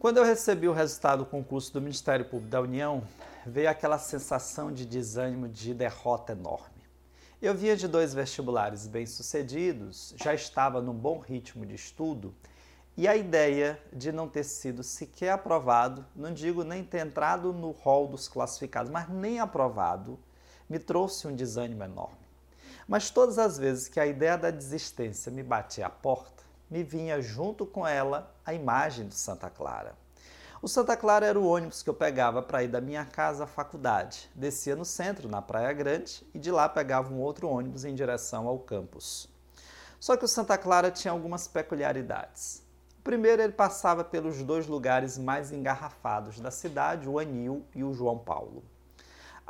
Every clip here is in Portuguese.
Quando eu recebi o resultado do concurso do Ministério Público da União, veio aquela sensação de desânimo, de derrota enorme. Eu vinha de dois vestibulares bem-sucedidos, já estava num bom ritmo de estudo, e a ideia de não ter sido sequer aprovado, não digo nem ter entrado no rol dos classificados, mas nem aprovado, me trouxe um desânimo enorme. Mas todas as vezes que a ideia da desistência me batia à porta, me vinha junto com ela a imagem do Santa Clara. O Santa Clara era o ônibus que eu pegava para ir da minha casa à faculdade. Descia no centro, na Praia Grande, e de lá pegava um outro ônibus em direção ao campus. Só que o Santa Clara tinha algumas peculiaridades. Primeiro, ele passava pelos dois lugares mais engarrafados da cidade, o Anil e o João Paulo.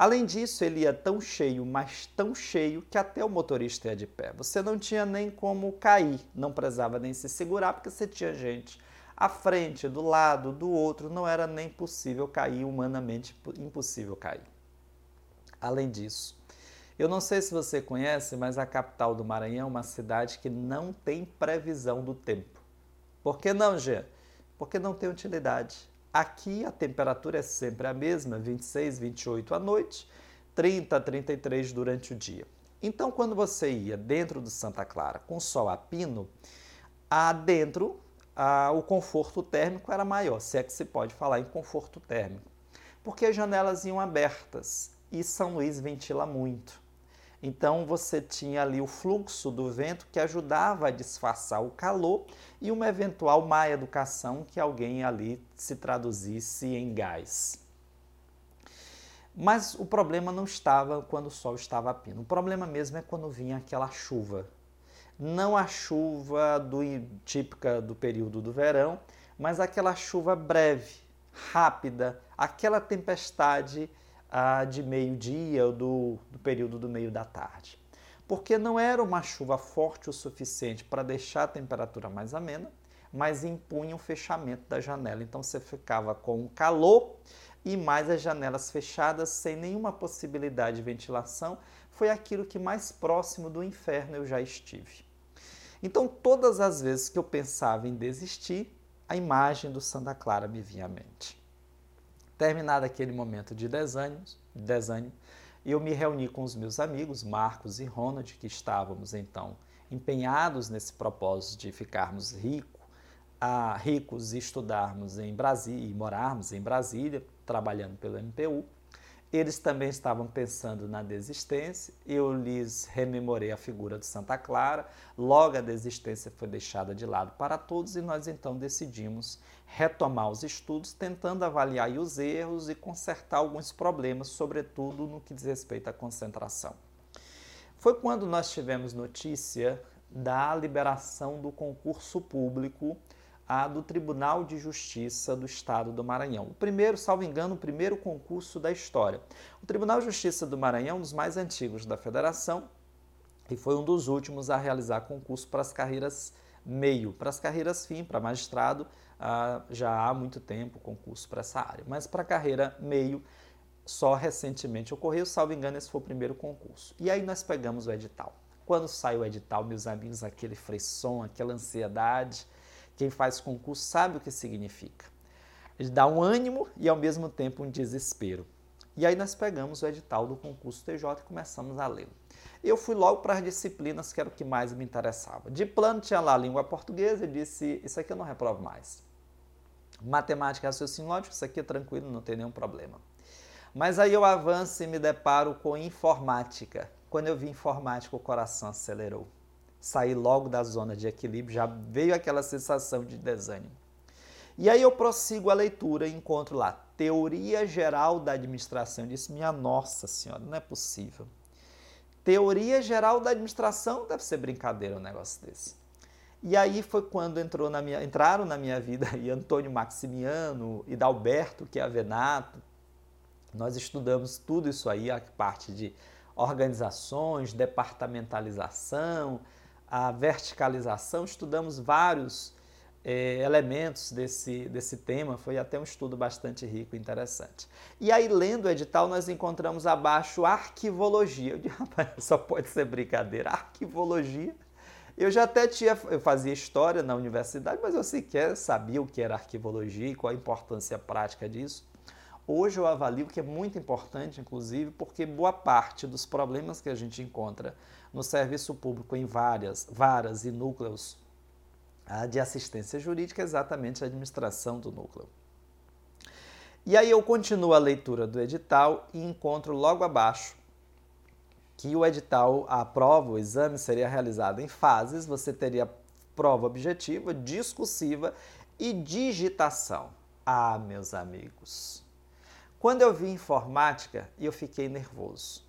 Além disso, ele ia tão cheio, mas tão cheio, que até o motorista ia de pé. Você não tinha nem como cair, não precisava nem se segurar, porque você tinha gente à frente, do lado, do outro, não era nem possível cair, humanamente impossível cair. Além disso, eu não sei se você conhece, mas a capital do Maranhão é uma cidade que não tem previsão do tempo. Por que não, Gê? Porque não tem utilidade. Aqui a temperatura é sempre a mesma, 26, 28 à noite, 30, 33 durante o dia. Então, quando você ia dentro do Santa Clara com sol a pino, adentro o conforto térmico era maior, se é que se pode falar em conforto térmico, porque as janelas iam abertas e São Luís ventila muito. Então você tinha ali o fluxo do vento que ajudava a disfarçar o calor e uma eventual má educação que alguém ali se traduzisse em gás. Mas o problema não estava quando o sol estava a pino. O problema mesmo é quando vinha aquela chuva. Não a chuva do, típica do período do verão, mas aquela chuva breve, rápida, aquela tempestade ah, de meio-dia ou do, do período do meio da tarde. Porque não era uma chuva forte o suficiente para deixar a temperatura mais amena, mas impunha o fechamento da janela. Então você ficava com calor e mais as janelas fechadas, sem nenhuma possibilidade de ventilação. Foi aquilo que mais próximo do inferno eu já estive. Então, todas as vezes que eu pensava em desistir, a imagem do Santa Clara me vinha à mente. Terminado aquele momento de desânimo, desânimo, eu me reuni com os meus amigos, Marcos e Ronald, que estávamos então empenhados nesse propósito de ficarmos rico, ricos e estudarmos em Brasília e morarmos em Brasília, trabalhando pelo MPU. Eles também estavam pensando na desistência, eu lhes rememorei a figura de Santa Clara, logo a desistência foi deixada de lado para todos e nós então decidimos retomar os estudos, tentando avaliar os erros e consertar alguns problemas, sobretudo no que diz respeito à concentração. Foi quando nós tivemos notícia da liberação do concurso público a do Tribunal de Justiça do Estado do Maranhão. O primeiro, salvo engano, o primeiro concurso da história. O Tribunal de Justiça do Maranhão, um dos mais antigos da federação, e foi um dos últimos a realizar concurso para as carreiras meio. Para as carreiras fim, para magistrado, ah, já há muito tempo concurso para essa área. Mas para a carreira meio, só recentemente ocorreu, salvo engano, esse foi o primeiro concurso. E aí nós pegamos o edital. Quando sai o edital, meus amigos, aquele frisson, aquela ansiedade, quem faz concurso sabe o que significa. Ele dá um ânimo e ao mesmo tempo um desespero. E aí nós pegamos o edital do concurso TJ e começamos a lê-lo. Eu fui logo para as disciplinas que era o que mais me interessava. De plano tinha lá a língua portuguesa e disse, isso aqui eu não reprovo mais. Matemática e raciocínio lógico, isso aqui é tranquilo, não tem nenhum problema. Mas aí eu avanço e me deparo com informática. Quando eu vi informática, o coração acelerou sair logo da zona de equilíbrio, já veio aquela sensação de desânimo. E aí eu prossigo a leitura e encontro lá Teoria Geral da Administração. Eu disse, minha nossa senhora, não é possível. Teoria Geral da Administração deve ser brincadeira um negócio desse. E aí foi quando entrou na minha, entraram na minha vida e Antônio Maximiano e Dalberto, que é Avenato. Nós estudamos tudo isso aí, a parte de organizações, departamentalização, a verticalização, estudamos vários é, elementos desse, desse tema, foi até um estudo bastante rico e interessante. E aí, lendo o edital, nós encontramos abaixo arquivologia. Eu disse, rapaz, só pode ser brincadeira, arquivologia. Eu já até tinha, eu fazia história na universidade, mas eu sequer sabia o que era arquivologia e qual a importância prática disso. Hoje eu avalio que é muito importante, inclusive, porque boa parte dos problemas que a gente encontra no serviço público em várias varas e núcleos ah, de assistência jurídica exatamente a administração do núcleo. E aí eu continuo a leitura do edital e encontro logo abaixo que o edital, a prova, o exame seria realizado em fases, você teria prova objetiva, discursiva e digitação. Ah, meus amigos. Quando eu vi informática, eu fiquei nervoso.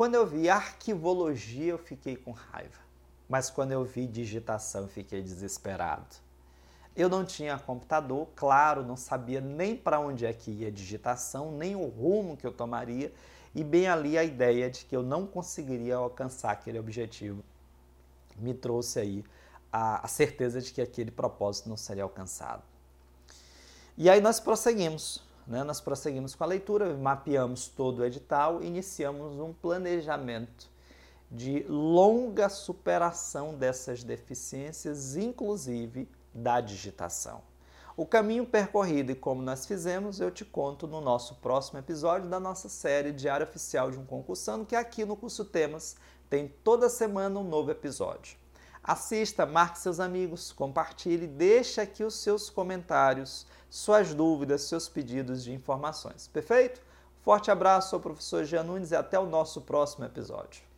Quando eu vi arquivologia, eu fiquei com raiva. Mas quando eu vi digitação, eu fiquei desesperado. Eu não tinha computador, claro, não sabia nem para onde é que ia digitação, nem o rumo que eu tomaria e bem ali a ideia de que eu não conseguiria alcançar aquele objetivo me trouxe aí a, a certeza de que aquele propósito não seria alcançado. E aí nós prosseguimos, né? nós prosseguimos com a leitura, mapeamos todo o edital, iniciamos um planejamento de longa superação dessas deficiências, inclusive da digitação. O caminho percorrido e como nós fizemos, eu te conto no nosso próximo episódio da nossa série Diário Oficial de um Concursando, que aqui no Curso Temas tem toda semana um novo episódio. Assista, marque seus amigos, compartilhe, deixe aqui os seus comentários, suas dúvidas, seus pedidos de informações. Perfeito? Forte abraço, sou o professor Jean Nunes e até o nosso próximo episódio.